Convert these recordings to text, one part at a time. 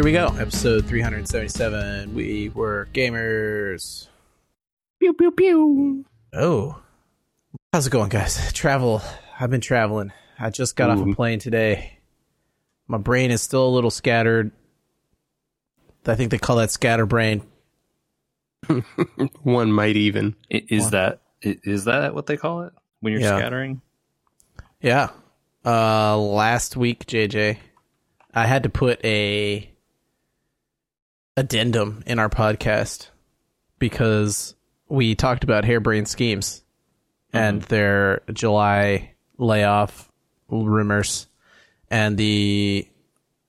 here we go. Episode 377. We were gamers. Pew pew pew. Oh. How's it going, guys? Travel. I've been traveling. I just got off a plane today. My brain is still a little scattered. I think they call that scatterbrain. One might even. Is that i- is that what they call it when you're Yeah. scattering? Yeah. Uh last week, JJ, I had to put a addendum in our podcast because we talked about harebrained schemes and their July layoff rumors and the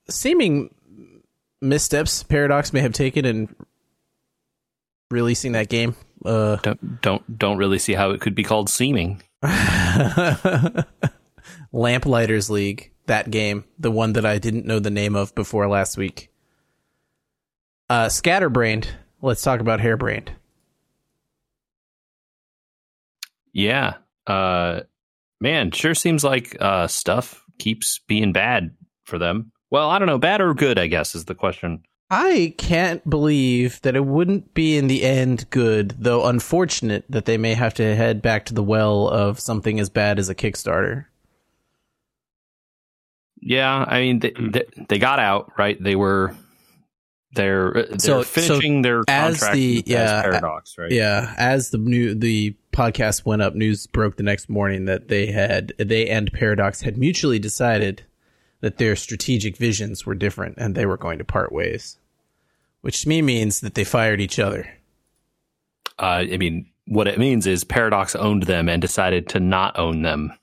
seeming missteps Paradox may have taken in releasing that game. Uh Don't don't don't really see how it could be called seeming. Lamplighters League, that game, the one that I didn't know the name of before last week. Uh, Scatterbrained. Let's talk about Harebrained. Yeah. Uh man, sure seems like uh stuff keeps being bad for them. Well, I don't know, bad or good, I guess is the question. I can't believe that it wouldn't be in the end good, though unfortunate that they may have to head back to the well of something as bad as a Kickstarter. Yeah, I mean they they, they got out, right? They were they're they're So- so finishing their as contract the- as yeah, paradox, right? Yeah, as the new the podcast went up, news broke the next morning that they had they and Paradox had mutually decided that their strategic visions were different and they were going to part ways. Which to me means that they fired each other. Uh, I mean, what it means is Paradox owned them and decided to not own them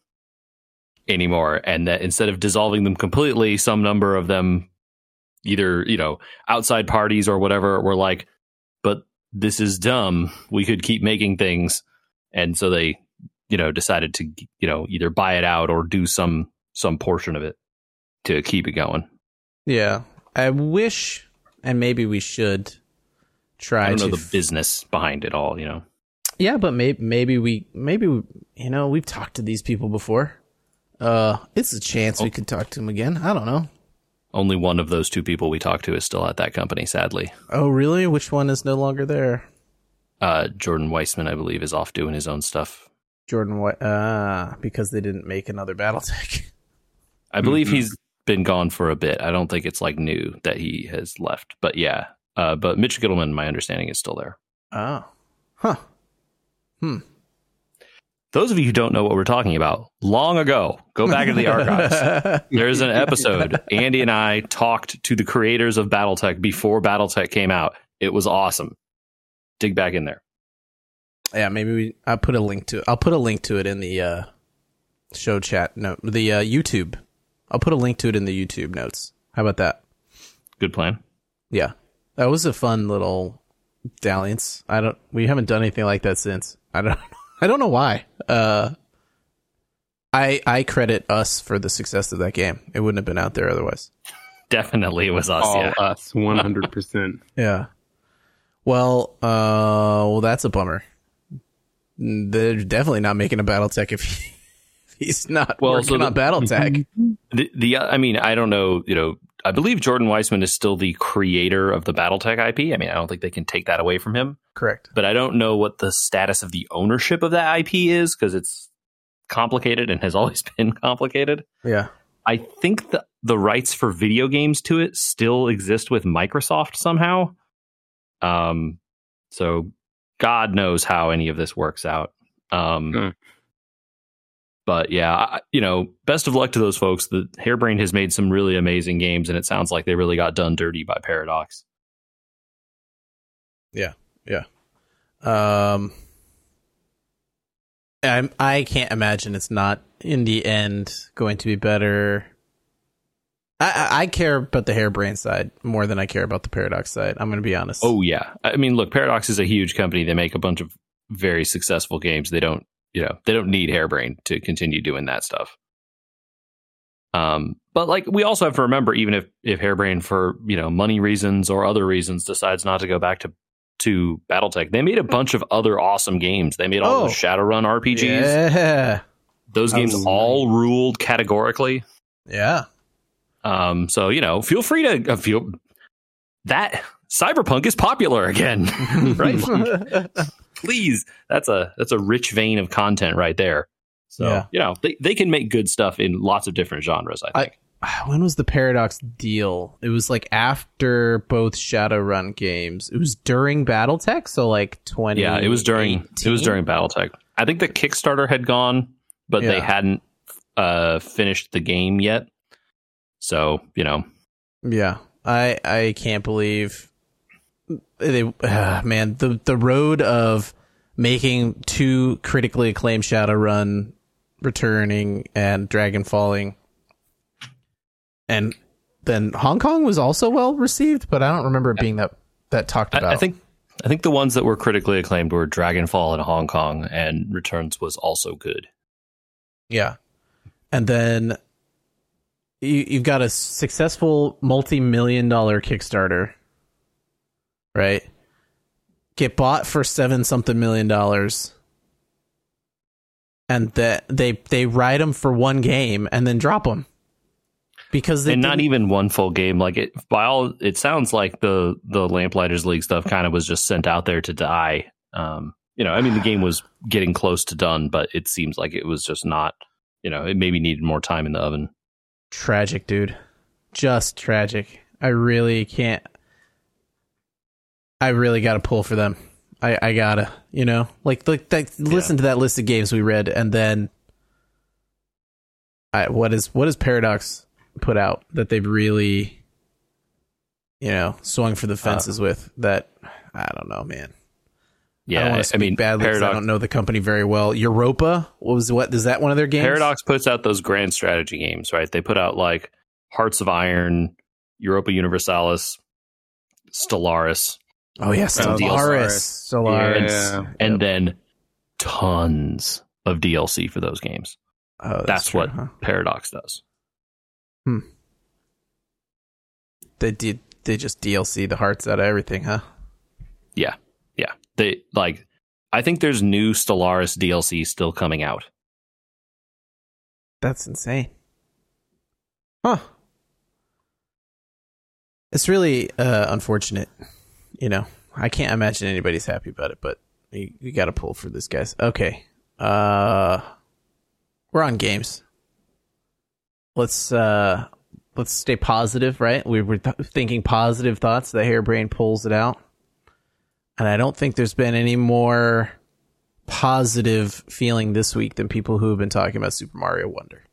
anymore, and that instead of dissolving them completely, some number of them, either you know, outside parties or whatever, were like, "But this is dumb. We could keep making things," and so they, you know, decided to you know either buy it out or do some some portion of it to keep it going. Yeah. I wish and maybe we should try I don't to know the business behind it all, you know. Yeah, but maybe maybe we maybe we, you know we've talked to these people before. Uh, it's a chance we could talk to them again. I don't know. Only one of those two people we talked to is still at that company, sadly. Oh, really? Which one is no longer there? uh, Jordan Weisman, I believe, is off doing his own stuff. Jordan White. Ah, because they didn't make another BattleTech. I believe Mhm. he's been gone for a bit. I don't think it's like new that he has left, but yeah. Uh, but Mitch Gitelman, my understanding, is still there. oh, huh. Those of you who don't know what we're talking about, long ago, go back into the archives. There's an episode. Andy and I talked to the creators of BattleTech before BattleTech came out. It was awesome. Dig back in there. yeah, maybe we. I'll put a link to. I'll put a link to it in the uh, show chat. No, the uh, YouTube. I'll put a link to it in the YouTube notes. How about that? Good plan. Yeah, that was a fun little dalliance. I don't. We haven't done anything like that since. I don't. I don't know why. Uh, I I credit us for the success of that game. It wouldn't have been out there otherwise. Definitely, it was us. All yeah. us, one hundred percent. Yeah. Well, uh, well, that's a bummer. They're definitely not making a BattleTech if, he, if he's not Well, working so the- on BattleTech. The, the I mean, I don't know. You know, I believe Jordan Weisman is still the creator of the BattleTech IP. I mean, I don't think they can take that away from him. Correct. But I don't know what the status of the ownership of that IP is because it's complicated and has always been complicated. Yeah. I think the the rights for video games to it still exist with Microsoft somehow. Um, so God knows how any of this works out. Um, Hmm. But yeah, I, you know, best of luck to those folks. The Harebrain has made some really amazing games, and it sounds like they really got done dirty by Paradox. Yeah, yeah. Um, I'm, I can't imagine it's not in the end going to be better. I, I, I care about the Harebrain side more than I care about the paradox side. I'm going to be honest. Oh yeah, I mean, look, Paradox is a huge company. They make a bunch of very successful games. They don't, you know, they don't need Harebrain to continue doing that stuff. Um, but like we also have to remember, even if if Harebrain for you know money reasons or other reasons decides not to go back to to BattleTech, they made a bunch of other awesome games. They made all Oh. those Shadowrun RPGs. yeah, Those games Absolutely. all ruled categorically. yeah. Um, so you know, feel free to uh, feel that cyberpunk is popular again, right? Please, that's a that's a rich vein of content right there. So Yeah. you know they they can make good stuff in lots of different genres. I think. when was the Paradox deal? It was like after both Shadowrun games. It was during BattleTech, so like twenty. yeah, it was during it was during BattleTech. I think the Kickstarter had gone, but they hadn't uh, finished the game yet. So you know, Yeah, I I can't believe they. Uh, man, the the road of making two critically acclaimed Shadowrun returning and Dragon falling, and then Hong Kong was also well received, but I don't remember it being that that talked about. I, I think I think the ones that were critically acclaimed were Dragonfall in Hong Kong, and Returns was also good. Yeah. And then you, you've got a successful multi million dollar Kickstarter, right? Get bought for seven something million dollars. And that they they ride them for one game and then drop them because they and not even one full game. Like it, by all, it sounds like the the Lamplighters League stuff kind of was just sent out there to die. Um, you know, I mean, the game was getting close to done, but it seems like it was just not. You know, it maybe needed more time in the oven. tragic, dude. Just tragic. I really can't. I really got to pull for them. I, I gotta, you know, like like that. Listen to that list of games we read, and then, I what is what is Paradox put out that they've really, you know, swung for the uh, fences with? That I don't know, man. I don't Yeah, I, speak mean, badly 'cause I don't know the company very well. Europa, what was what? Is that one of their games? Paradox puts out those grand strategy games, right? They put out like Hearts of Iron, Europa Universalis, Stellaris, Oh yes, Some Stellaris. DLC. Stellaris. Yeah. and then tons of DLC for those games. Oh, That's, true, what huh? Paradox does. Hmm. They did. They just DLC the hearts out of everything, huh? Yeah, yeah. They like. I think there's new Stellaris DLC still coming out. That's insane. Huh. It's really uh, unfortunate. You know, I can't imagine anybody's happy about it, but you, you got to pull for this, guys. Okay. Uh, we're on games. Let's uh, let's stay positive, right? We were th- thinking positive thoughts. The Harebrain pulls it out, and I don't think there's been any more positive feeling this week than people who have been talking about Super Mario Wonder.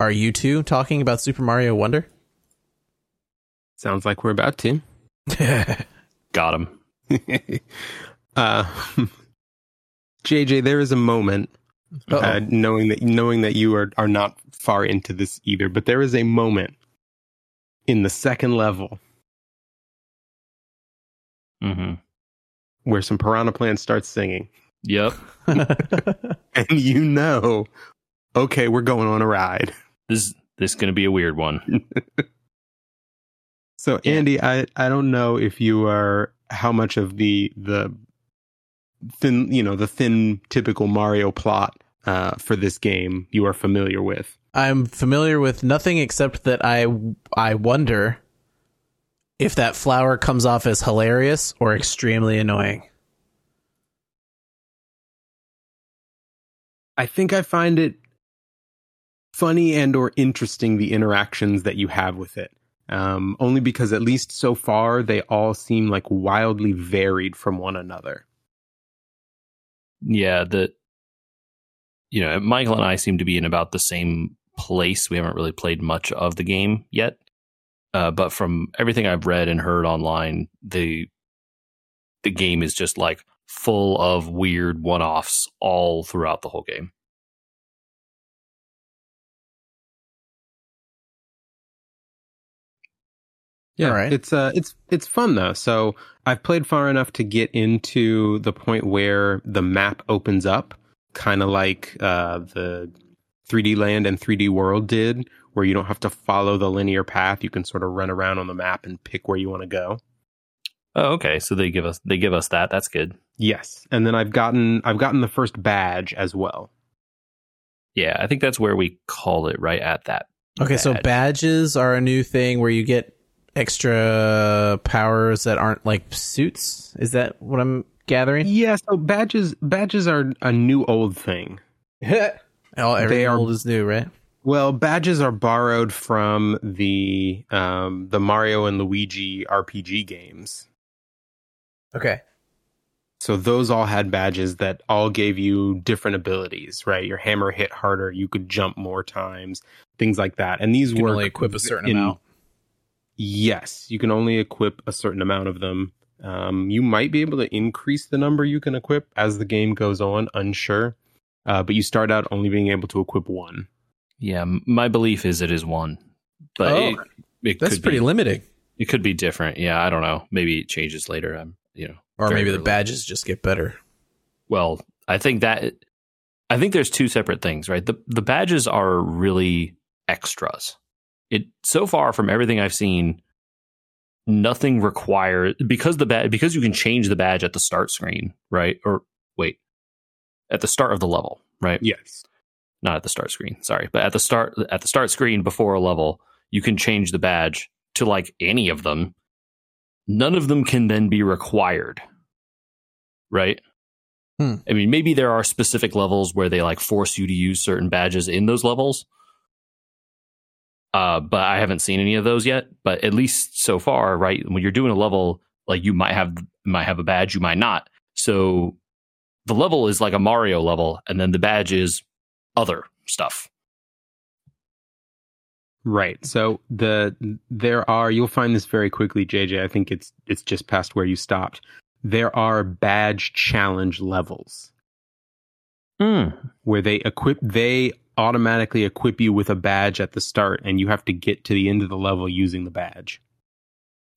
Are you two talking about Super Mario Wonder? Sounds like we're about to. Got him. uh, JJ, there is a moment, uh, knowing that knowing that you are are not far into this either, but there is a moment in the second level mm-hmm. where some piranha plants start singing, Yep. and you know, okay, we're going on a ride. This this is going to be a weird one. So Yeah. Andy, I I don't know if you are how much of the the thin you know the thin typical Mario plot uh, for this game you are familiar with. I'm familiar with nothing except that I I wonder if that flower comes off as hilarious or extremely annoying. I think I find it funny and or interesting the interactions that you have with it. Um, only because at least so far they all seem like wildly varied from one another. yeah, the you know, Michael and I seem to be in about the same place. We haven't really played much of the game yet. Uh, but from everything I've read and heard online, the the game is just like full of weird one-offs all throughout the whole game. Yeah, All right. it's uh, it's it's fun though. So I've played far enough to get into the point where the map opens up, kind of like uh, the 3D Land and 3D World did, where you don't have to follow the linear path. You can sort of run around on the map and pick where you want to go. Oh, okay. So they give us they give us that. That's good. Yes, and then I've gotten I've gotten the first badge as well. Yeah, I think that's where we call it right at that. Okay, so badges are a new thing where you get extra powers that aren't like suits. Is that what I'm gathering? Yeah, so badges badges are a new old thing. oh, everything are- old is new, right? Well, badges are borrowed from the um, the Mario and Luigi RPG games. Okay. So those all had badges that all gave you different abilities, right? Your hammer hit harder, you could jump more times, things like that. And these You can work only equip a certain in- amount. Yes, you can only equip a certain amount of them. Um, you might be able to increase the number you can equip as the game goes on, unsure. Uh, but you start out only being able to equip one. Yeah, my belief is it is one, but Oh, it, it That's could pretty be, limiting. It could be different. Yeah, I don't know. Maybe it changes later. I'm, you know, Or very maybe the early. badges just get better. Well, I think that I think there's two separate things, right? The the badges are really extras. It so far from everything I've seen, nothing requires because the badge because you can change the badge at the start screen, right? Or wait, at the start of the level, right? Yes. Not at the start screen, sorry, but at the start at the start screen before a level, you can change the badge to like any of them. None of them can then be required, right? Hmm. I mean, maybe there are specific levels where they like force you to use certain badges in those levels. Uh, but I haven't seen any of those yet. But at least so far, right? When you're doing a level, like you might have might have a badge, you might not. So the level is like a Mario level, and then the badge is other stuff. Right. So the there are you'll find this very quickly, JJ. I think it's it's just past where you stopped. There are badge challenge levels where they equip they automatically equip you with a badge at the start and you have to get to the end of the level using the badge.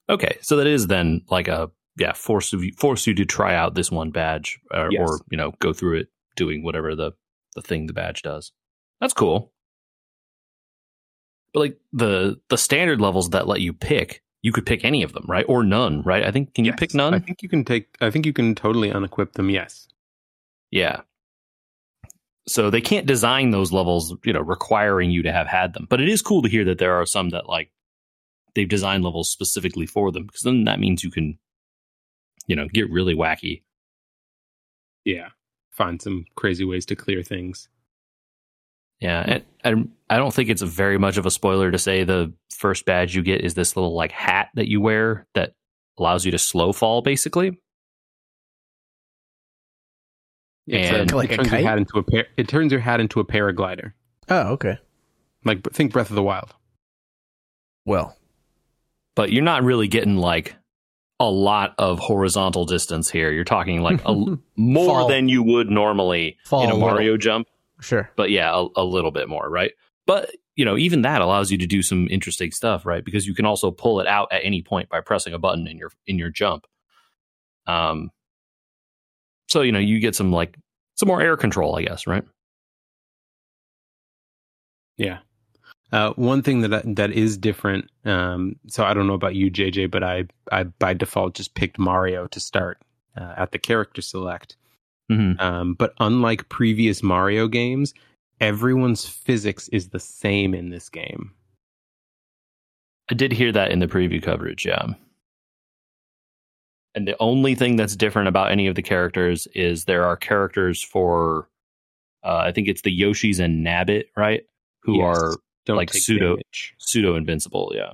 Okay, so that is then like a yeah force of you, force you to try out this one badge or, Yes. or you know go through it doing whatever the the thing the badge does. That's cool. But like the the standard levels that let you pick, you could pick any of them, right? Or none, right? I think can you Yes. pick none? I think you can take I think you can totally unequip them, yes. Yeah. So they can't design those levels, you know, requiring you to have had them. But it is cool to hear that there are some that like they've designed levels specifically for them because then that means you can, you know, get really wacky. Yeah. Find some crazy ways to clear things. Yeah, and I, I don't think it's very much of a spoiler to say the first badge you get is this little like hat that you wear that allows you to slow fall, basically. It's And- a- Like it a turns your hat into a par- it turns your hat into a paraglider. Oh, okay. Like think Breath of the Wild. Well, But you're not really getting like a lot of horizontal distance here. You're talking like a, more Fall. than you would normally Fall in a a little. Mario jump. sure. but yeah, a, a little bit more, right? But you know, even that allows you to do some interesting stuff, right? Because you can also pull it out at any point by pressing a button in your in your jump. Um, so you know, you get some like some more air control, I guess, right? Yeah. Uh, one thing that that is different. Um, so I don't know about you, JJ, but I I by default just picked Mario to start uh, at the character select. Mm-hmm. Um, but unlike previous Mario games, everyone's physics is the same in this game. I did hear that in the preview coverage, yeah. And the only thing that's different about any of the characters is there are characters for, uh, I think it's the Yoshis and Nabbit, right? Who Yes. are Don't like pseudo- damage. pseudo invincible, yeah.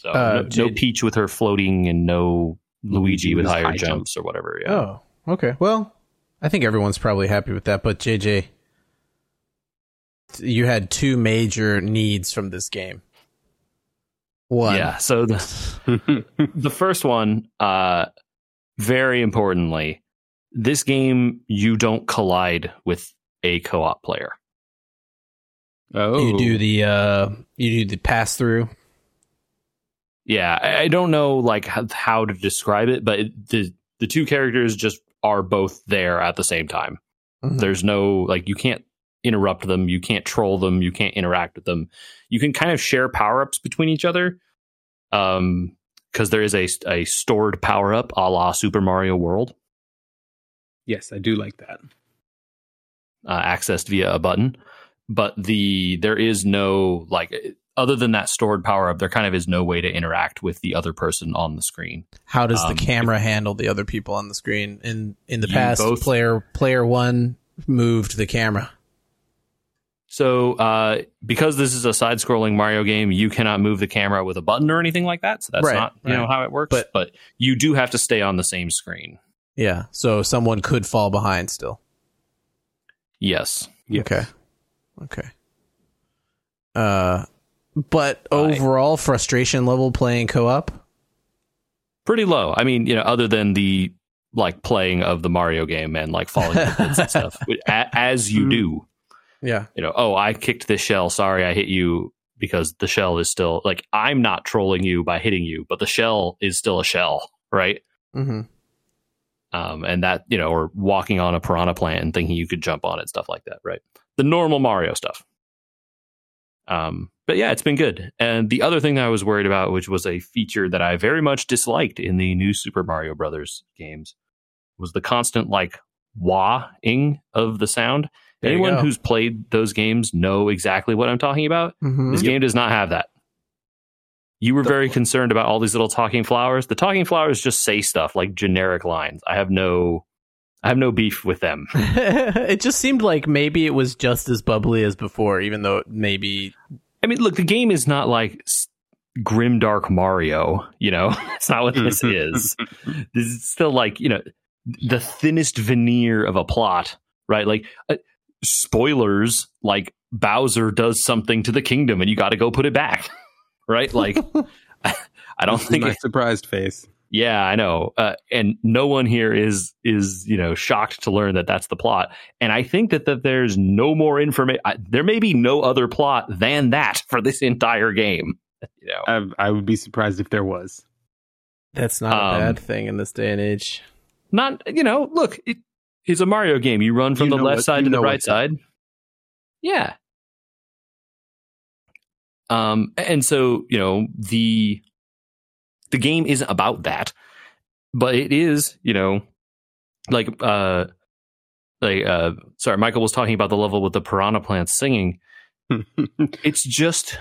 So Uh, no, no Peach with her floating and no Luigi with higher high jumps jumps. or whatever. Yeah. Oh, okay. Well, I think everyone's probably happy with that. But JJ, you had two major needs from this game. One, Yeah. So the, the first one, uh, very importantly, this game you don't collide with a co-op player. oh, you do the uh, you do the pass through. Yeah, I, I don't know like how, how to describe it, but it, the the two characters just are both there at the same time. Mhm. There's no like you can't interrupt them, you can't troll them, you can't interact with them. You can kind of share power ups between each other, um, because there is a a stored power up a la Super Mario World, yes, I do like that. uh, accessed via a button. but the there is no like other than that stored power up, there kind of is no way to interact with the other person on the screen. How does Um, the camera handle the other people on the screen? In in the past, both- player player one moved the camera. So, uh, because this is a side-scrolling Mario game, you cannot move the camera with a button or anything like that. So that's Right, not you know how it works. But- But, you do have to stay on the same screen. Yeah, so someone could fall behind still. Yes. Yes. Okay. Okay. Uh, but Right. overall frustration level playing co-op. pretty low. I mean, you know, other than the like playing of the Mario game and like falling into pits and stuff, a- as you do. Yeah. You know, oh, I kicked this shell. Sorry, I hit you because the shell is still like I'm not trolling you by hitting you, but the shell is still a shell, right? Mm-hmm. Um, and that you know, or walking on a piranha plant and thinking you could jump on it, stuff like that, right? The normal Mario stuff. Um, but yeah, it's been good. And the other thing that I was worried about, which was a feature that I very much disliked in the new Super Mario Brothers games, was the constant like wah-ing of the sound. There Anyone who's played those games know exactly what I'm talking about. Mm-hmm. This game does not have that. You were very concerned about all these little talking flowers. The talking flowers just say stuff like generic lines. I have no I have no beef with them. it just seemed like maybe it was just as bubbly as before, even though maybe I mean, look, the game is not like grim dark Mario, you know? it's not what this is. This is still like, you know, the thinnest veneer of a plot, right? Like uh, spoilers like Bowser does something to the kingdom and you got to go put it back. Right? Like I don't This think my it- surprised face. Yeah, I know. Uh, and no one here is is you know shocked to learn that that's the plot. And I think that that there's no more information. There may be no other plot than that for this entire game. You know, I, I would be surprised if there was. that's not Um, a bad thing in this day and age. not you know. Look, it is a Mario game. You run from You the left what- side to the right side. Yeah. Um, and so you know the the game isn't about that, but it is you know like uh like uh sorry Michael was talking about the level with the piranha plants singing. It's just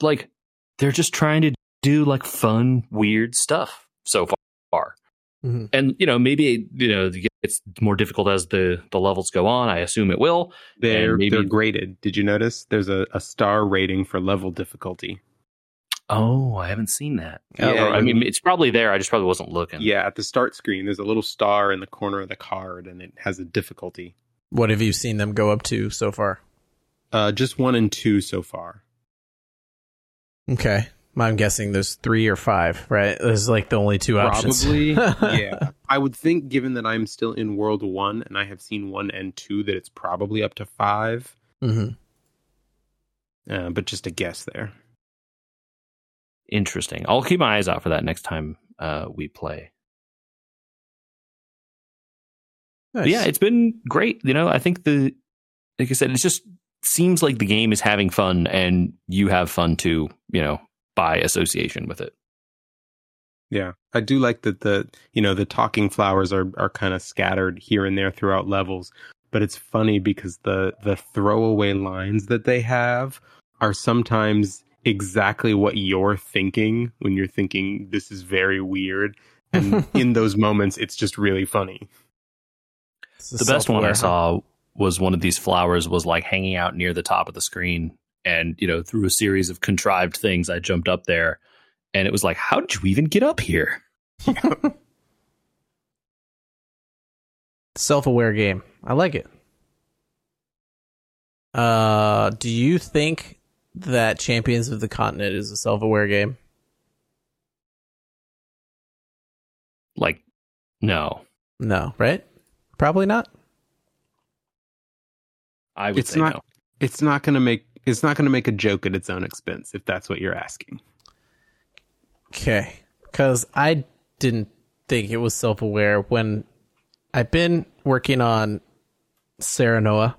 like they're just trying to do like fun weird stuff so far Mhm. and you know maybe you know it's more difficult as the the levels go on i assume it will They're maybe- they're graded. Did you notice? There's a, a star rating for level difficulty. oh i haven't seen that Yeah, Or, i mean it's probably there i just probably wasn't looking Yeah, at the start screen, there's a little star in the corner of the card, and it has a difficulty. What have you seen them go up to so far? Uh, just one and two so far. Okay. I'm guessing there's three or five, right? There's like the only two options. Probably, yeah. I would think, given that I'm still in World One and I have seen one and two, that it's probably up to five. hmm Uh, but just a guess there. interesting i'll keep my eyes out for that next time uh we play But yeah it's been great you know i think the like i said it just seems like the game is having fun and you have fun too you know by association with it. Yeah, I do like that the you know the talking flowers are are kind of scattered here and there throughout levels, but it's funny because the the throwaway lines that they have are sometimes exactly what you're thinking when you're thinking this is very weird, and in those moments it's just really funny. The best one I saw was one of these flowers was like hanging out near the top of the screen, and you know through a series of contrived things, I jumped up there, and it was like, how did you even get up here? Self-aware game. I like it. Uh, do you think that Champions of the Continent is a self-aware game? Like, no, No, right? Probably not. I would It's say not- no. It's not gonna make it's not gonna make a joke at its own expense if that's what you're asking. Okay. Because I didn't think it was self aware when I've been working on Serenoa.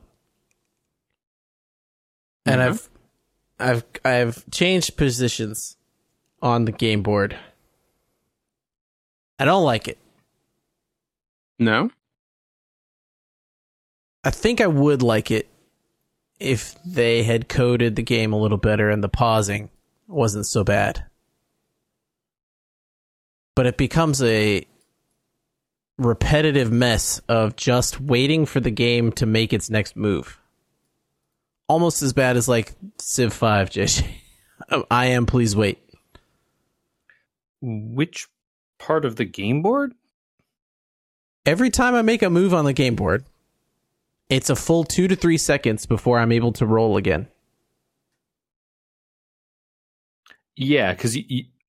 And Mhm. I've I've I've changed positions on the game board. I don't like it. No, I think I would like it if they had coded the game a little better and the pausing wasn't so bad. But it becomes a repetitive mess of just waiting for the game to make its next move. Almost as bad as like Civ 5, JJ. I am, please wait. Which part of the game board? Every time I make a move on the game board, it's a full two to three seconds before I'm able to roll again. Yeah, because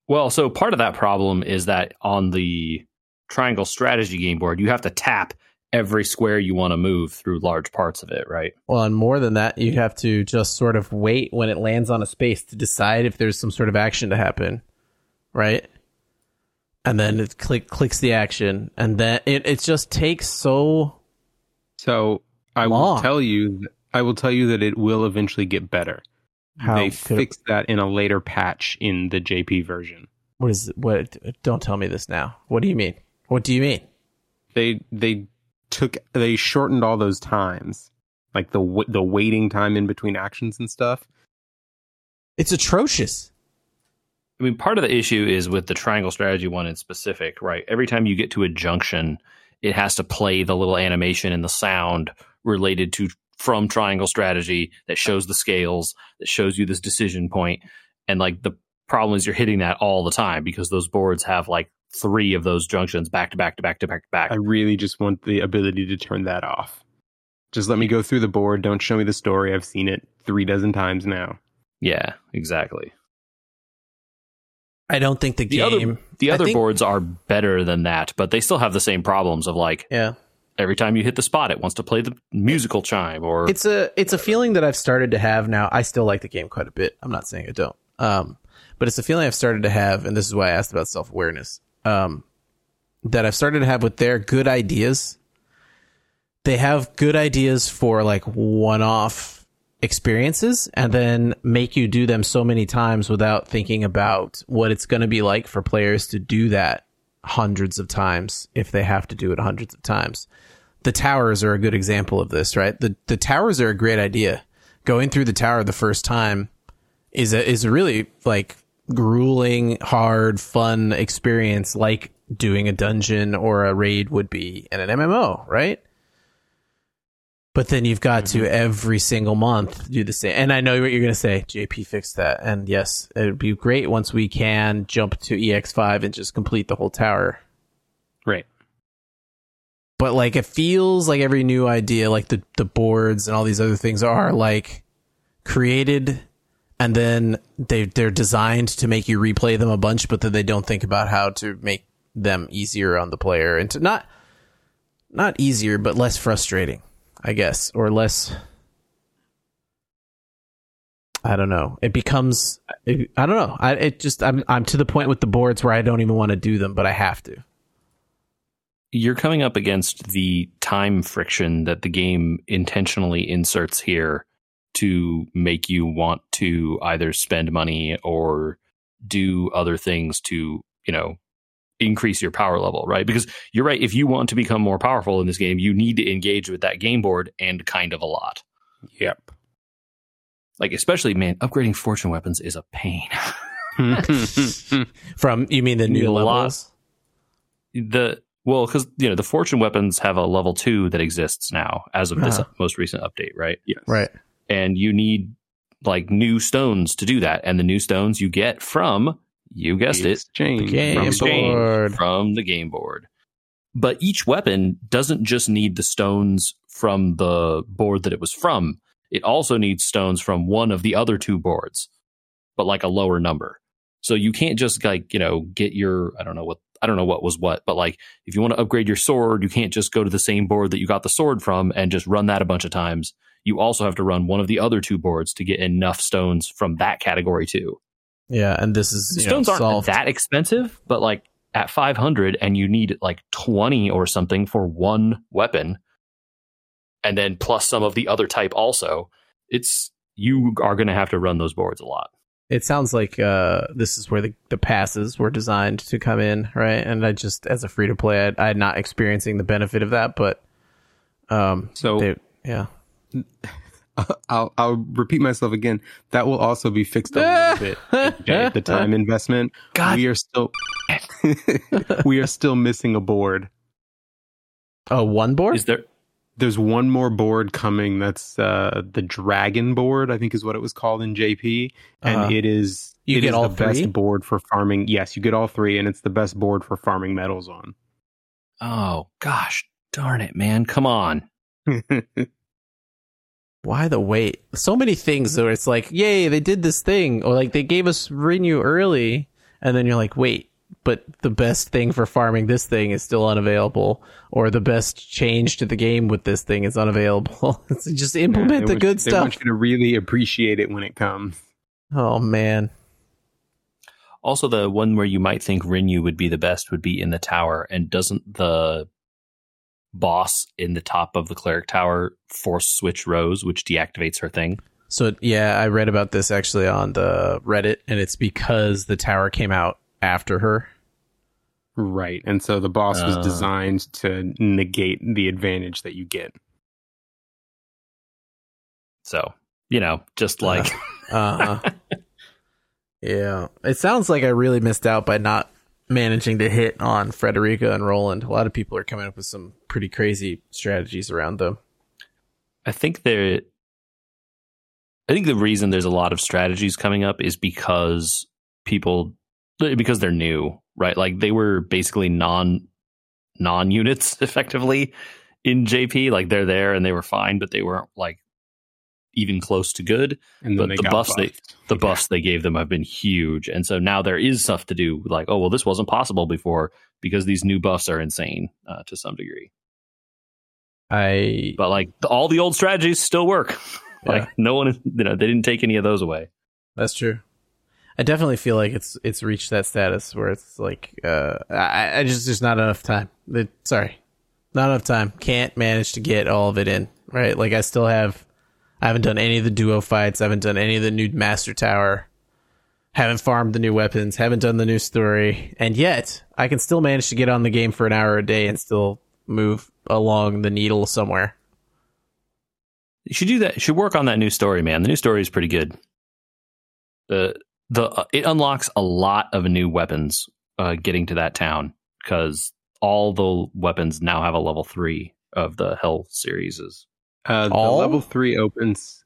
well, so part of that problem is that on the triangle strategy game board, you have to tap every square you want to move through large parts of it, right? Well, and more than that, you have to just sort of wait when it lands on a space to decide if there's some sort of action to happen, right? And then it click clicks the action, and then it it just takes so. So I Long. will tell you, I will tell you that it will eventually get better. How they could it- fixed that in a later patch in the JP version. what is what? Don't tell me this now. What do you mean? What do you mean? They they took they shortened all those times, like the the waiting time in between actions and stuff. It's atrocious. I mean, part of the issue is with the triangle strategy one in specific, right? Every time you get to a junction, it has to play the little animation and the sound related to from triangle strategy that shows the scales, that shows you this decision point. And like the problem is you're hitting that all the time because those boards have like three of those junctions back to back to back to back to back. I really just want the ability to turn that off. Just let me go through the board. Don't show me the story. I've seen it three dozen times now. yeah, exactly. I don't think the, The game. other the other think- boards are better than that, but they still have the same problems of like Yeah. Every time you hit the spot, it wants to play the musical chime or it's a it's a feeling that I've started to have now. I still like the game quite a bit. I'm not saying I don't. Um, but it's a feeling I've started to have, and this is why I asked about self awareness. Um, that I've started to have with their good ideas. They have good ideas for like one off experiences and then make you do them so many times without thinking about what it's going to be like for players to do that hundreds of times if they have to do it hundreds of times the towers are a good example of this, right? The the towers are a great idea. Going through the tower the first time is a is a really like grueling, hard, fun experience like doing a dungeon or a raid would be in an MMO, right? But then you've got to mm-hmm. every single month do the same. And I know what you're going to say. JP fixed that. And yes, it would be great once we can jump to EX5 and just complete the whole tower. But like it feels like every new idea like the the boards and all these other things are like created and then they they're designed to make you replay them a bunch but then they don't think about how to make them easier on the player and to not not easier but less frustrating i guess or less i don't know. It becomes i don't know. I it just i'm i'm to the point with the boards where i don't even want to do them but i have to you're coming up against the time friction that the game intentionally inserts here to make you want to either spend money or do other things to, you know, increase your power level, right? Because you're right, if you want to become more powerful in this game, you need to engage with that game board and kind of a lot. Yep. Like especially man, upgrading fortune weapons is a pain. from you mean the new A lot. levels the well, because you know the fortune weapons have a level two that exists now as of this Uh-huh. most recent update, right? yes. right and you need like new stones to do that. And the new stones you get from, you guessed it, Exchange. Game from board. exchange, from the game board. But each weapon doesn't just need the stones from the board that it was from. It also needs stones from one of the other two boards, but like a lower number. So you can't just like, you know, get your, I don't know what, I don't know what was what, but like if you want to upgrade your sword, you can't just go to the same board that you got the sword from and just run that a bunch of times. You also have to run one of the other two boards to get enough stones from that category too. Yeah, and this is you know, stones aren't solved. that expensive, but like at 500 and you need like 20 or something for one weapon and then plus some of the other type also, it's you are going to have to run those boards a lot. It sounds like uh, this is where the, the passes were designed to come in, right? And I just, as a free to play, I, I'm not experiencing the benefit of that, but um, So they, yeah, I'll I'll repeat myself again. That will also be fixed a little bit. Jay, the time investment. God. We are still we are still missing a board. Oh, one board? Is there? There's one more board coming. That's uh, the Dragon board. I think is what it was called in JP, and Uh-huh. it is You it get is all the three? best board for farming. Yes, you get all three, and it's the best board for farming metals on. Oh gosh, darn it, man! Come on. Why the wait? So many things where it's like, yay, they did this thing, or like they gave us renew early, and then you're like, wait, but the best thing for farming this thing is still unavailable, or the best change to the game with this thing is unavailable. Just implement They the want- good stuff. They want you to really appreciate it when it comes. Oh man, Also, the one where you might think Renu would be the best would be in the tower, and doesn't the boss in the top of the cleric tower force switch Rose, which deactivates her thing? So yeah, I read about this actually on the Reddit, and it's because the tower came out after her. Right. And so the boss was Oh. designed to negate the advantage that you get. So you know, just like Uh, yeah, it sounds like I really missed out by not managing to hit on Frederica and Roland. A lot of people are coming up with some pretty crazy strategies around them. I think there. I think the reason there's a lot of strategies coming up is because people because they're new, right? Like they were basically non non units effectively in JP. Like they're there and they were fine, but they weren't like even close to good. And But the buffs they- buffed. The Yeah. buffs they gave them have been huge, and so now there is stuff to do. Like, oh well, this wasn't possible before because these new buffs are insane uh, to some degree. I But like all the old strategies still work. like Yeah. no one, you know, they didn't take any of those away. that's true. I definitely feel like it's it's reached that status where it's like uh, I, I just there's not enough time. The, sorry, not enough time. Can't manage to get all of it in. Right, like I still have. I haven't done any of the duo fights. I haven't done any of the new master tower. Haven't farmed the new weapons. Haven't done the new story. And yet, I can still manage to get on the game for an hour a day and still move along the needle somewhere. You should do that. You should work on that new story, man. The new story is pretty good. The the uh, it unlocks a lot of new weapons uh, getting to that town because all the weapons now have a level three of the Hell series. Is Uh, the All? level three opens.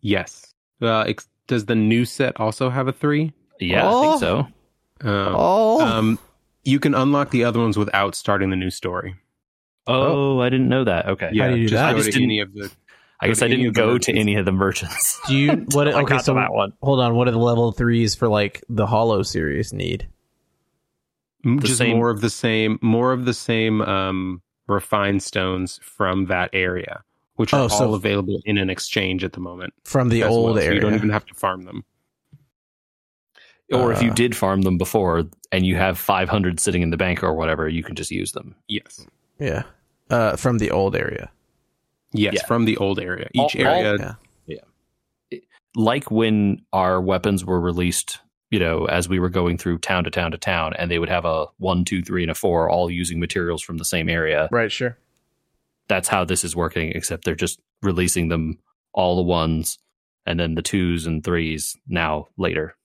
Yes. Uh, ex- does the new set also have a three? yeah, I Oh. think so. Um, Oh, um, you can unlock the other ones without starting the new story. Oh, I didn't know that. Okay, Yeah, do you do just that? I just didn't- any of the. I guess I didn't of the go to any of the merchants. do you what? I Okay, so that one. hold on. What do the level threes for like the Hollow series need? The just same- more of the same, more of the same um, refined stones from that area, which are Oh, so- all available in an exchange at the moment. From the old well, so area. you don't even have to farm them. Or if you Uh. did farm them before and you have 500 sitting in the bank or whatever, you can just use them. Yes, yeah. Uh, from the old area. Yes, Yeah. from the old area. Each All- all- area, Yeah. like when our weapons were released, you know, as we were going through town to town to town, and they would have a one, two, three, and a four, all using materials from the same area. Right. Sure. That's how this is working, except they're just releasing them all the ones, and then the twos and threes now later.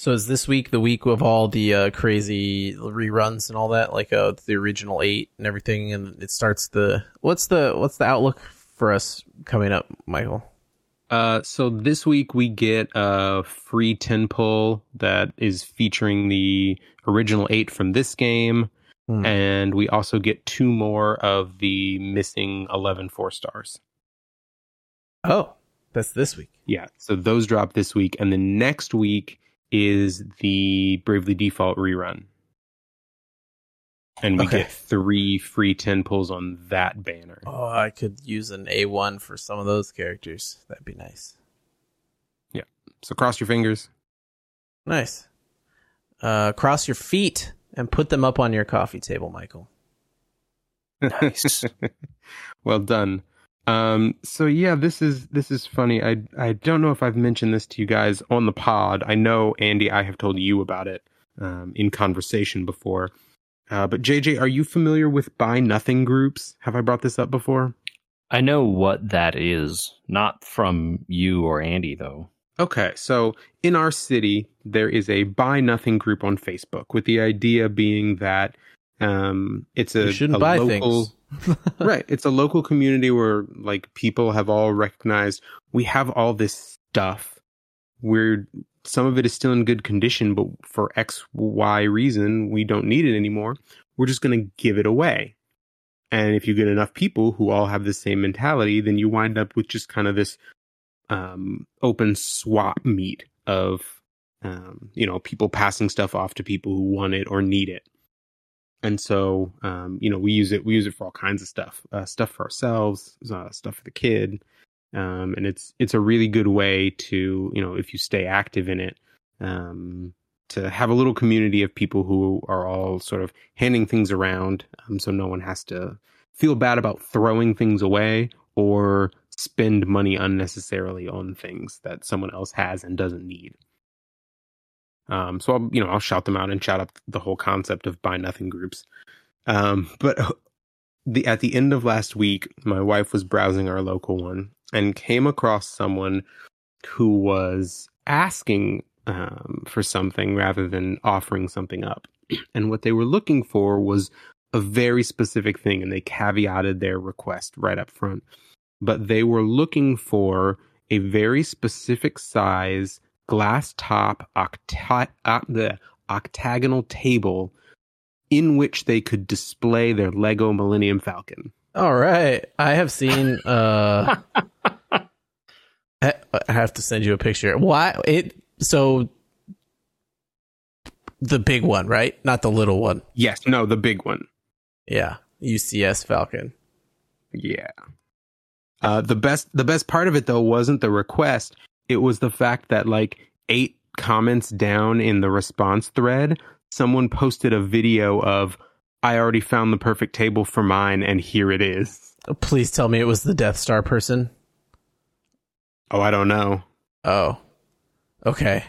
So is this week the week of all the uh, crazy reruns and all that, like uh, the original eight and everything, and it starts the what's the what's the outlook for us coming up, Michael? Uh, so this week we get a free 10 pull that is featuring the original eight from this game. Hmm. And we also get two more of the missing 11 four stars. Oh, that's this week. Yeah. So those drop this week. And the next week is the Bravely Default rerun. And we Okay. get three free 10 pulls on that banner. Oh, I could use an A one for some of those characters. That'd be nice. Yeah. So cross your fingers. Nice. Uh, cross your feet and put them up on your coffee table, Michael. Nice. well done. Um, so yeah, this is this is funny. I I don't know if I've mentioned this to you guys on the pod. I know Andy, I have told you about it um, in conversation before. Uh, but JJ, are you familiar with buy nothing groups? Have I brought this up before? I know what that is, not from you or Andy though. Okay, so in our city, there is a buy nothing group on Facebook with the idea being that um, it's a, You shouldn't a buy local, things. right. It's a local community where like people have all recognized we have all this stuff. We're some of it is still in good condition, but for X, Y reason, we don't need it anymore. We're just going to give it away. And if you get enough people who all have the same mentality, then you wind up with just kind of this um, open swap meet of, um, you know, people passing stuff off to people who want it or need it. And so, um, you know, we use it. We use it for all kinds of stuff, uh, stuff for ourselves, uh, stuff for the kid, um, and it's it's a really good way to, you know, if you stay active in it, um, to have a little community of people who are all sort of handing things around, um, so no one has to feel bad about throwing things away or spend money unnecessarily on things that someone else has and doesn't need. Um, so I'll, you know, I'll shout them out and shout out the whole concept of buy nothing groups. Um, but the at the end of last week, my wife was browsing our local one and came across someone who was asking um, for something rather than offering something up. And what they were looking for was a very specific thing, and they caveated their request right up front. But they were looking for a very specific size glass top octa- uh, the octagonal table in which they could display their Lego Millennium Falcon. All right. I have seen uh I I have to send you a picture. Why it so the big one, right? Not the little one. Yes, no, the big one. Yeah. UCS Falcon. Yeah. Uh, the best the best part of it though wasn't the request. It was the fact that like eight comments down in the response thread, someone posted a video of I already found the perfect table for mine and here it is. Please tell me it was the Death Star person. Oh, I don't know. Oh. Okay.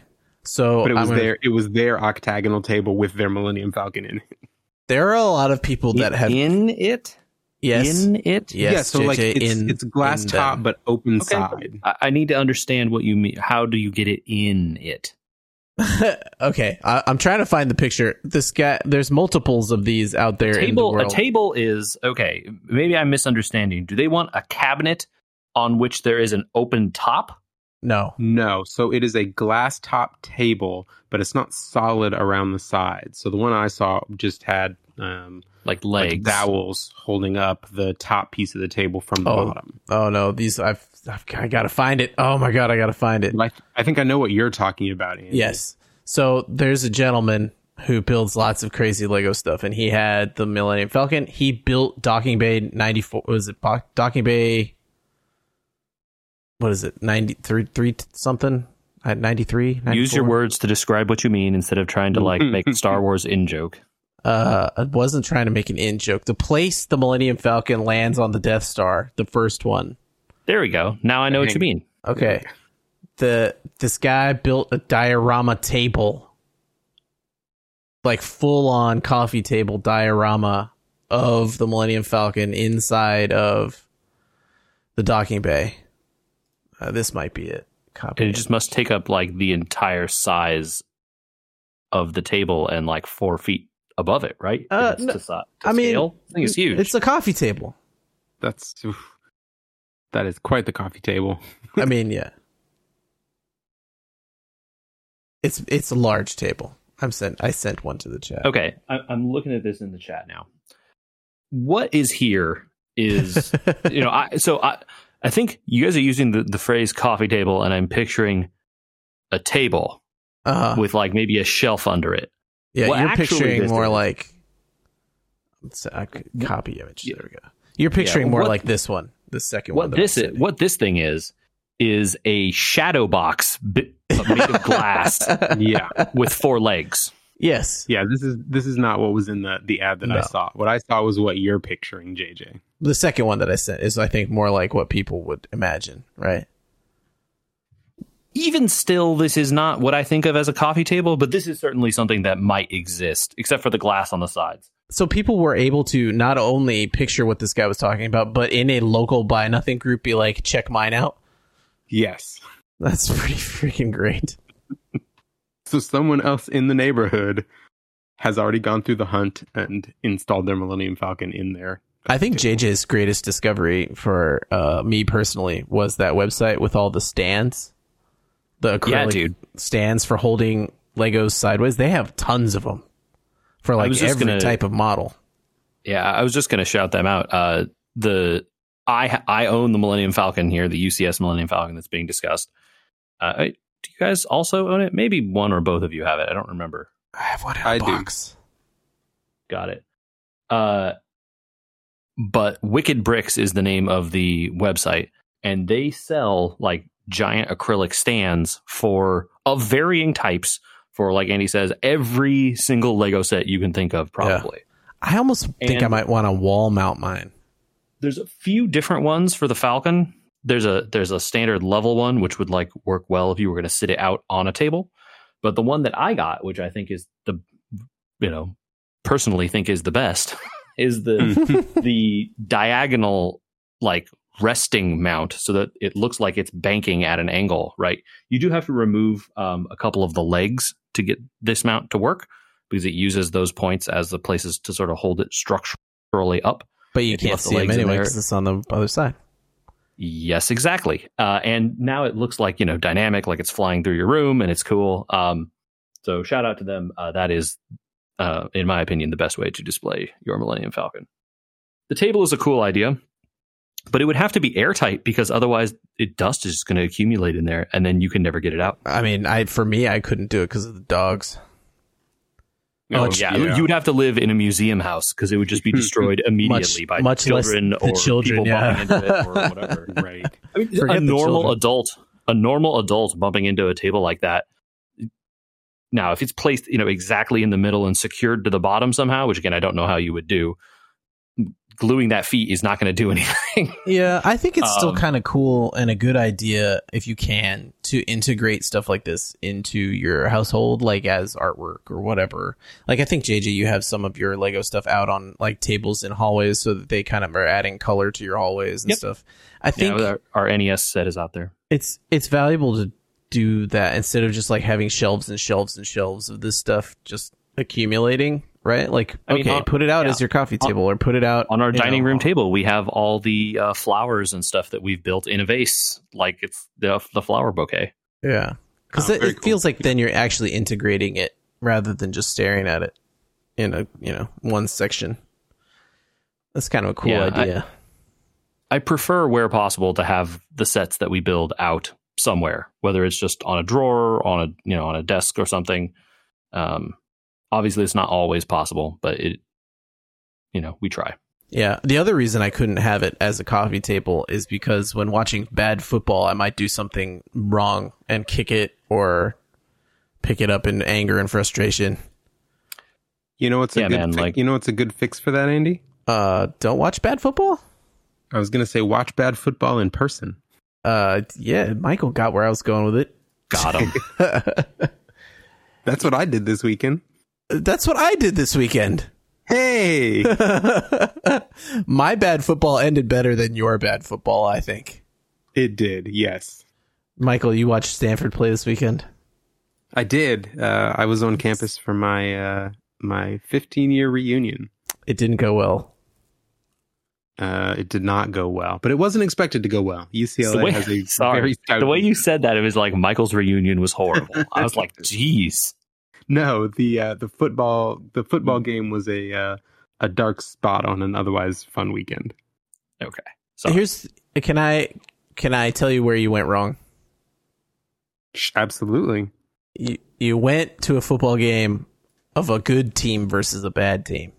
So But it was gonna- their it was their octagonal table with their Millennium Falcon in it. there are a lot of people that have in it. Yes. In it. Yes, yeah, so like it's, in- it's glass top them. but open Okay. side. I, I need to understand what you mean. How do you get it in it? okay, I, I'm trying to find the picture. This guy, there's multiples of these out there in the table a table is okay maybe i'm misunderstanding do they want a cabinet on which there is an open top no, No, so it is a glass top table, but it's not solid around the sides. So the one I saw just had um, like like legs dowels holding up the top piece of the table from the Oh. bottom. oh no, these I've, I've I gotta find it. Oh my god, I gotta find it. Like I think I know what you're talking about. Andy. Yes. So there's a gentleman who builds lots of crazy Lego stuff, and he had the Millennium Falcon. He built Docking Bay 94. Was it Docking Bay? What is it? 93 three something? At 93? use your words to describe what you mean instead of trying to like make a star wars in joke Uh, I wasn't trying to make an in joke. The place the Millennium Falcon lands on the Death Star, the first one. there we go now i know what you mean Okay. The this guy built a diorama table. Like full on coffee table diorama of the Millennium Falcon inside of the docking bay. Uh, this might be it. Copy. and it just must take up like the entire size of the table and like four feet above it right Uh, it's no, to, si- to I mean, i think it's huge It's a coffee table. that's oof. that is quite the coffee table. I mean, yeah. It's it's a large table. I'm sent I sent one to the chat. okay I, i'm looking at this in the chat now what is here is you know, I so I I think you guys are using the, the phrase coffee table, and I'm picturing a table uh, with like maybe a shelf under it. Yeah, what you're picturing more is- like it's a c- copy image. There we go. You're picturing more what- like this one, the second one. What that I'm this is, what this thing is, is a shadow box bi- uh, made of glass yeah, with four legs. Yes, yeah. This is this is not what was in the the ad that No. I saw. What I saw was what you're picturing, JJ. the second one that I sent is, I think, more like what people would imagine, right? Even still, this is not what I think of as a coffee table, but this is certainly something that might exist, except for the glass on the sides. so people were able to not only picture what this guy was talking about, but in a local buy nothing group, be like, check mine out. Yes. That's pretty freaking great. So someone else in the neighborhood has already gone through the hunt and installed their Millennium Falcon in there. I think JJ's greatest discovery for uh, me personally was that website with all the stands, the acrylic Yeah, dude. stands for holding Legos sideways. They have tons of them for like was just every gonna- type of model. Yeah, I was just going to shout them out. Uh, the I I own the Millennium Falcon here, the UCS Millennium Falcon that's being discussed. Uh, I- do you guys also own it? Maybe one or both of you have it. I don't remember. I have one in a I do. Got it. Uh, but Wicked Bricks is the name of the website, and they sell like giant acrylic stands for of varying types for like Andy says, every single Lego set you can think of, probably. I almost think I might want to wall mount mine. There's a few different ones for the Falcon. There's a there's a standard level one which would like work well if you were going to sit it out on a table. But the one that I got, which I think is the you know personally think is the best, is the hmm. the diagonal like resting mount so that it looks like it's banking at an angle, right? You do have to remove um, a couple of the legs to get this mount to work because it uses those points as the places to sort of hold it structurally up. But you If can't the see them anyway because it's on the other side. Yes, exactly. Uh, and now it looks like you know dynamic, like it's flying through your room, and it's cool. Um, so shout out to them. Uh, that is, uh, in my opinion, the best way to display your Millennium Falcon. The table is a cool idea, but it would have to be airtight because otherwise, it dust is just going to accumulate in there, and then you can never get it out. I mean, I for me, I couldn't do it because of the dogs. Oh, Much- yeah. yeah. you would have to live in a museum house because it would just be destroyed immediately by much children the or children, people yeah. bumping into it or whatever. right. I mean, Forget a normal children. adult, a normal adult bumping into a table like that. Now, if it's placed, you know, exactly in the middle and secured to the bottom somehow, which again I don't know how you would do, gluing that feet is not going to do anything. Yeah, I think it's still Um, kind of cool and a good idea if you can to integrate stuff like this into your household, like as artwork or whatever. Like I think JJ, you have some of your Lego stuff out on like tables in hallways, so that they kind of are adding color to your hallways and Yep. stuff. I think Yeah, our, our NES set is out there. it's it's valuable to do that instead of just like having shelves and shelves and shelves of this stuff just accumulating, right? Like I mean, okay, on- put it out yeah. as your coffee table or put it out On our dining know, room table, we have all the uh, flowers and stuff that we've built in a vase, like it's the the flower bouquet. Yeah, because Oh, it, it cool. feels like then you're actually integrating it rather than just staring at it in a you know one section. That's kind of a cool Yeah, I- idea. I prefer, where possible, to have the sets that we build out somewhere, whether it's just on a drawer, on a you know, on a desk or something. Um, obviously, it's not always possible, but it, you know, we try. yeah. The other reason I couldn't have it as a coffee table is because when watching bad football, I might do something wrong and kick it or pick it up in anger and frustration. You know what's a Yeah, good man, fi- like- you know what's a good fix for that, Andy? Uh, don't watch bad football. I was gonna say watch bad football in person. Uh, yeah. Michael got where I was going with it. Got him. That's what I did this weekend. That's what I did this weekend. Hey, My bad football ended better than your bad football, I think. it did. Yes, Michael, you watched Stanford play this weekend? I did. Uh, I was on campus for my uh, my 15 year reunion. It didn't go well. Uh, it did not go well, but it wasn't expected to go well. UCLA the way, has a sorry, very stout the way you said that, it was like Michael's reunion was horrible. I was like, "Geez." No, the uh, the football the football game was a uh, a dark spot on an otherwise fun weekend. Okay. So Here's can I can I tell you where you went wrong? Absolutely. You you went to a football game of a good team versus a bad team.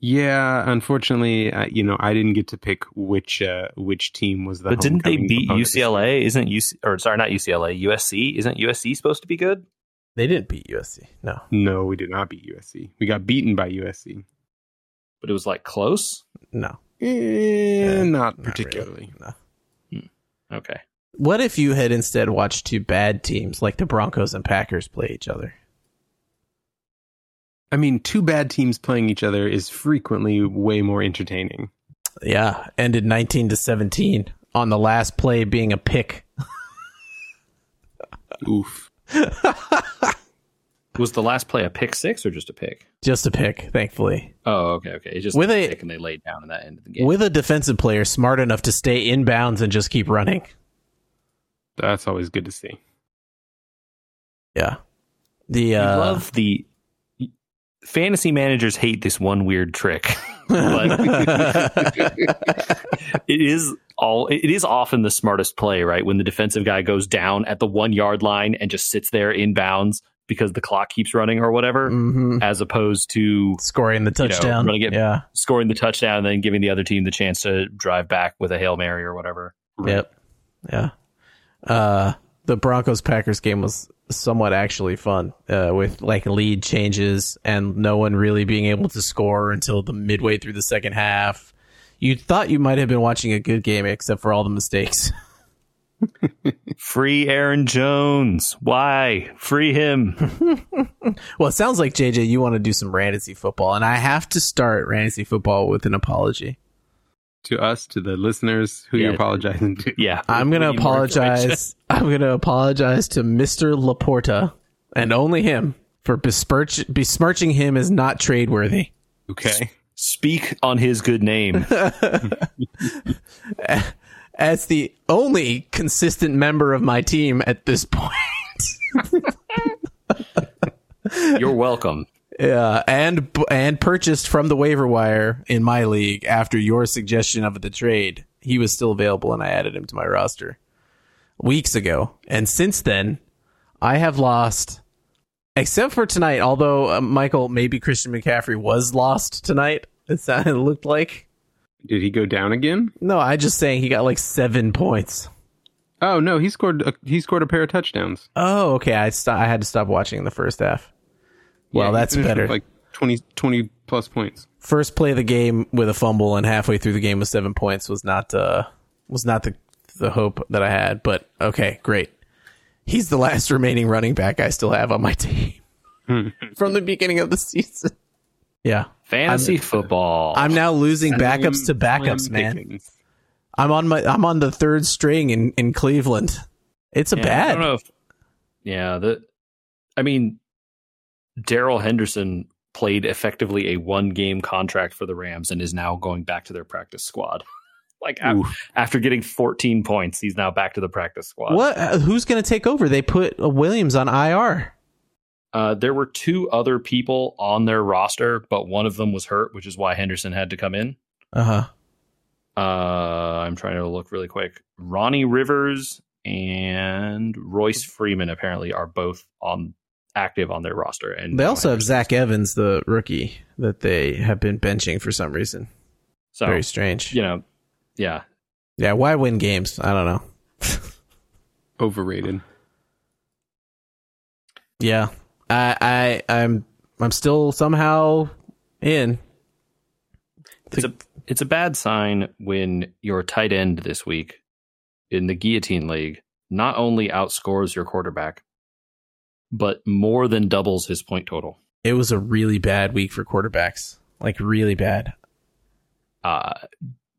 Yeah, unfortunately, uh, you know, I didn't get to pick which uh, which team was the. But didn't they beat opponent. UCLA? Isn't UC or sorry, not UCLA, USC? Isn't USC supposed to be good? They didn't beat USC. No. No, we did not beat USC. We got beaten by USC. But it was like close. No. Eh, not not particularly. really, No. Okay. What if you had instead watched two bad teams like the Broncos and Packers play each other? I mean, two bad teams playing each other is frequently way more entertaining. Yeah, ended 19 to 17 on the last play being a pick. Oof. Was the last play a pick six or just a pick? Just a pick, thankfully. Oh, okay, okay. It's just With a a- pick and they laid down in that end of the game. With a defensive player smart enough to stay in bounds and just keep running. That's always good to see. Yeah. The You uh love the fantasy managers hate this one weird trick. but it is all it is often the smartest play, right? When the defensive guy goes down at the one yard line and just sits there in bounds because the clock keeps running or whatever, mhm. as opposed to scoring the know, touchdown. running it- yeah. scoring the touchdown and then giving the other team the chance to drive back with a Hail Mary or whatever. Yep. Yeah. Uh the Broncos Packers game was somewhat actually fun, uh, with like lead changes and no one really being able to score until the midway through the second half. You thought you might have been watching a good game except for all the mistakes. Free Aaron Jones. Why? Free him. Well, it sounds like JJ, you want to do some fantasy football, and I have to start fantasy football with an apology. To us, to the listeners, who Yeah. you're apologizing to. Yeah. I'm gonna We need more information. apologize. I'm gonna apologize to Mister Laporta and only him for besmirch, besmirching him as not tradeworthy. Okay. Speak on his good name. As the only consistent member of my team at this point. You're welcome. Yeah, and and purchased from the waiver wire in my league after your suggestion of the trade. He was still available, and I added him to my roster weeks ago. And since then, I have lost, except for tonight. Although uh, Michael, maybe Christian McCaffrey was lost tonight. It sounded it looked like. Did he go down again? No, I just saying he got like seven points. Oh no, he scored. A, he scored a pair of touchdowns. Oh, okay. I st- I had to stop watching the first half. Well, Yeah, that's finished with, better. Like 20, 20 plus points. first play of the game with a fumble and halfway through the game with seven points was not uh was not the the hope that I had. But okay, great. He's the last remaining running back I still have on my team from the beginning of the season. Yeah, Fantasy football. I'm now losing Slim- backups to backups, man. pickings. I'm on my I'm on the third string in in Cleveland. It's a Yeah, I bad. don't know if. Yeah, the. I mean, Darrell Henderson played effectively a one-game contract for the Rams and is now going back to their practice squad. like after getting 14 points, he's now back to the practice squad. What? uh, Who's going to take over? They put uh, Williams on IR. Uh, there were two other people on their roster, but one of them was hurt, which is why Henderson had to come in. Uh huh. Uh, I'm trying to look really quick. Ronnie Rivers and Royce Freeman apparently are both on active on their roster, and They also have Henderson's- Zach Evans, the rookie, that they have been benching for some reason. So Very strange. you know, yeah, Yeah, why win games? I don't know. Overrated. Yeah, I, I, I'm, I'm still somehow in. it's a it's a bad sign when your tight end this week in the guillotine league not only outscores your quarterback, but more than doubles his point total. It was a really bad week for quarterbacks, like really bad. Uh,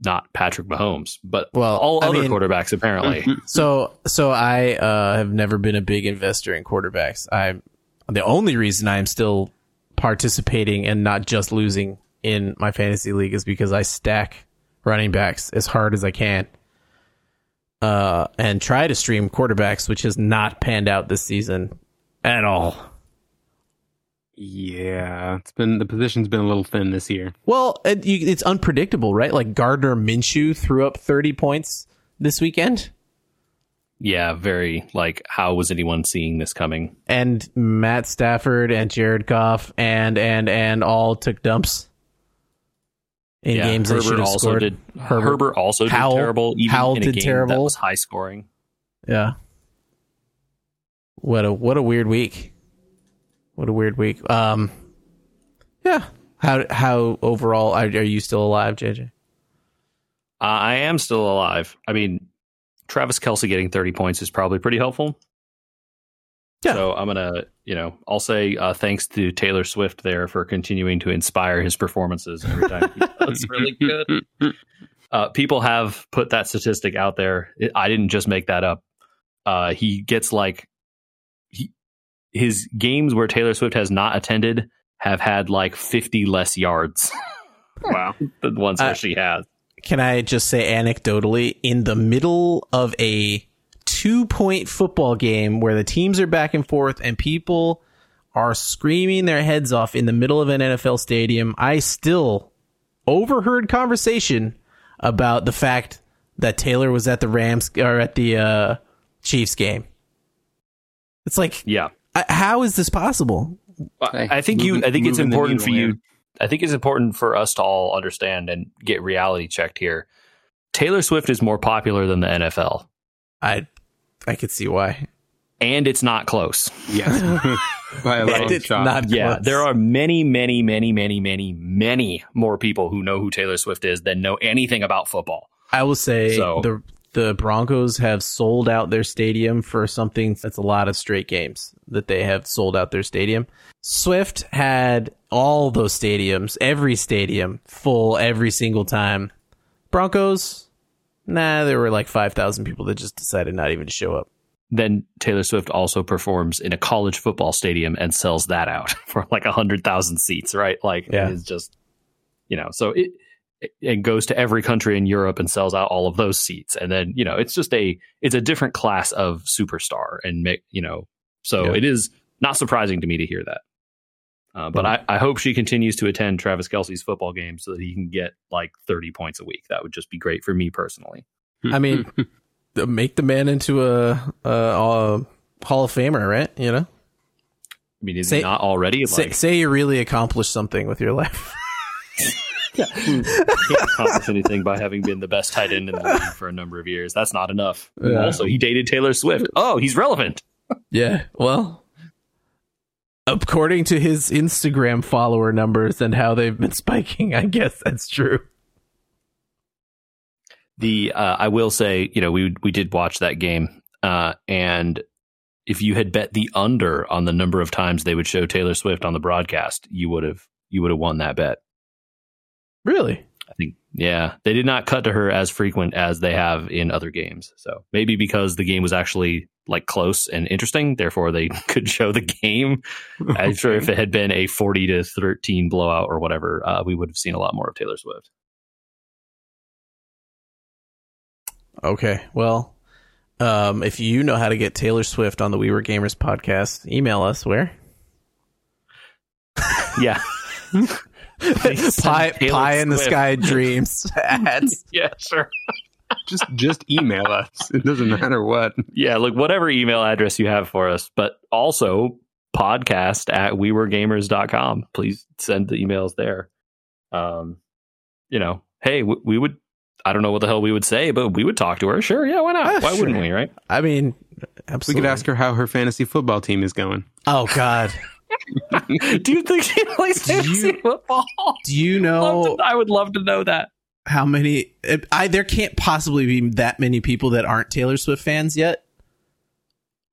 not Patrick Mahomes, but Well, all I other mean- quarterbacks apparently. So, so I uh, have never been a big investor in quarterbacks. I'm the only reason I'm still participating and not just losing in my fantasy league is because I stack running backs as hard as I can. Uh, and try to stream quarterbacks, which has not panned out this season at all. Yeah, it's been the position's been a little thin this year. Well, it, you, it's unpredictable, right? Like Gardner Minshew threw up 30 points this weekend, yeah, very like how was anyone seeing this coming? and Matt Stafford and Jared Goff and and and all took dumps in yeah, games they Herbert should have also scored. did. Herbert, also Howell- did terrible. Even Howell in a did game terrible. That was high scoring. Yeah. What a what a weird week. What a weird week. Um. Yeah. How how overall are, are you still alive, JJ? Uh, I am still alive. I mean, Travis Kelce getting 30 points is probably pretty helpful. Yeah. So I'm gonna, you know, I'll say uh, thanks to Taylor Swift there for continuing to inspire his performances every time. he does really good. Uh, people have put that statistic out there. It- I didn't just make that up. Uh, he gets like he his games where Taylor Swift has not attended have had like 50 less yards Wow. the ones where Uh, she has. Can I just say anecdotally, in the middle of a two point football game where the teams are back and forth and people are screaming their heads off in the middle of an NFL stadium, I still overheard conversation about the fact that Taylor was at the Rams or at the uh, Chiefs game. It's like, Yeah. I- how is this possible? Hey, I think you. I think it's important for needle you. I think it's important for us to all understand and get reality checked here. Taylor Swift is more popular than the NFL, I, I could see why. and it's not close. Yes. By a long It's shot. not Yeah, close. there are many, many, many, many, many, many more people who know who Taylor Swift is than know anything about football. I will say So- the the Broncos have sold out their stadium for something that's a lot of straight games that they have sold out their stadium. Swift had all those stadiums, every stadium full every single time. Broncos, nah, there were like 5,000 people that just decided not even to show up. Then Taylor Swift also performs in a college football stadium and sells that out for like a hundred thousand seats, right? Like Yeah. it's just, you know, so it it goes to every country in Europe and sells out all of those seats, and then you know it's just a it's a different class of superstar, and make you know, so Yeah. it is not surprising to me to hear that. Uh, but I, I hope she continues to attend Travis Kelce's football games so that he can get like 30 points a week. That would just be great for me personally. I mean, make the man into a, a, a Hall of Famer, right? You know, I mean, is Say- he not already? say, say you really accomplished something with your life. can't accomplish anything by having been the best tight end in the league for a number of years. That's not enough. Yeah. Also, he dated Taylor Swift. Oh, he's relevant. Yeah, well, according to his Instagram follower numbers and how they've been spiking, I guess that's true. The uh, I will say, you know, we we did watch that game, uh, and if you had bet the under on the number of times they would show Taylor Swift on the broadcast, you would have you would have won that bet. Really? I think, yeah, they did not cut to her as frequent as they have in other games. So maybe because the game was actually like close and interesting, therefore they could show the game. I'm sure if it had been a 40 to 13 blowout or whatever, uh, we would have seen a lot more of Taylor Swift. Okay. Well, um, if you know how to get Taylor Swift on the We Were Gamers podcast, email us where Yeah. pie Taylor pie in the Swift. sky dreams at yeah, sure. just just email us. It doesn't matter what. Yeah, look, whatever email address you have for us, but also podcast at weweregamers.com. Please send the emails there. Um, you know, hey, we, we would, I don't know what the hell we would say, but we would talk to her. Sure. Yeah. Why not? Ah, why sure. wouldn't we? Right. I mean, We could ask her how her fantasy football team is going. Oh God, Do you think she plays Do you- fantasy football? do you Love know to- I would love to know that. how many? I there can't possibly be that many people that aren't Taylor Swift fans yet.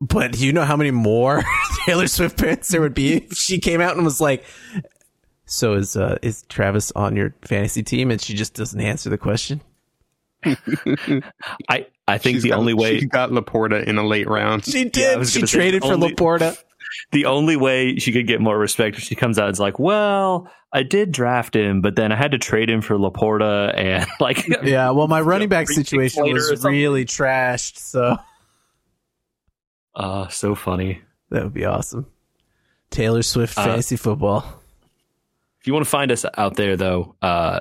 But do you know how many more Taylor Swift fans there would be if she came out and was like, "So is uh, is Travis on your fantasy team?" And she just doesn't answer the question. I, I think She's the got- only way she got Laporta in a late round. She did. was she gonna say, traded for only- Laporta. The only way she could get more respect if she comes out and is like, well, I did draft him, but then I had to trade him for Laporta and like, Yeah, well, my running back situation was really trashed, so uh, so funny. that would be awesome. Taylor Swift Uh, fantasy football. If you want to find us out there though, uh,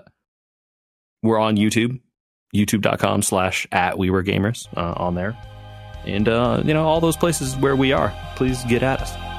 we're on YouTube, youtube.com slash at we were gamers uh, on there. And, uh, you know, all those places where we are, please get at us.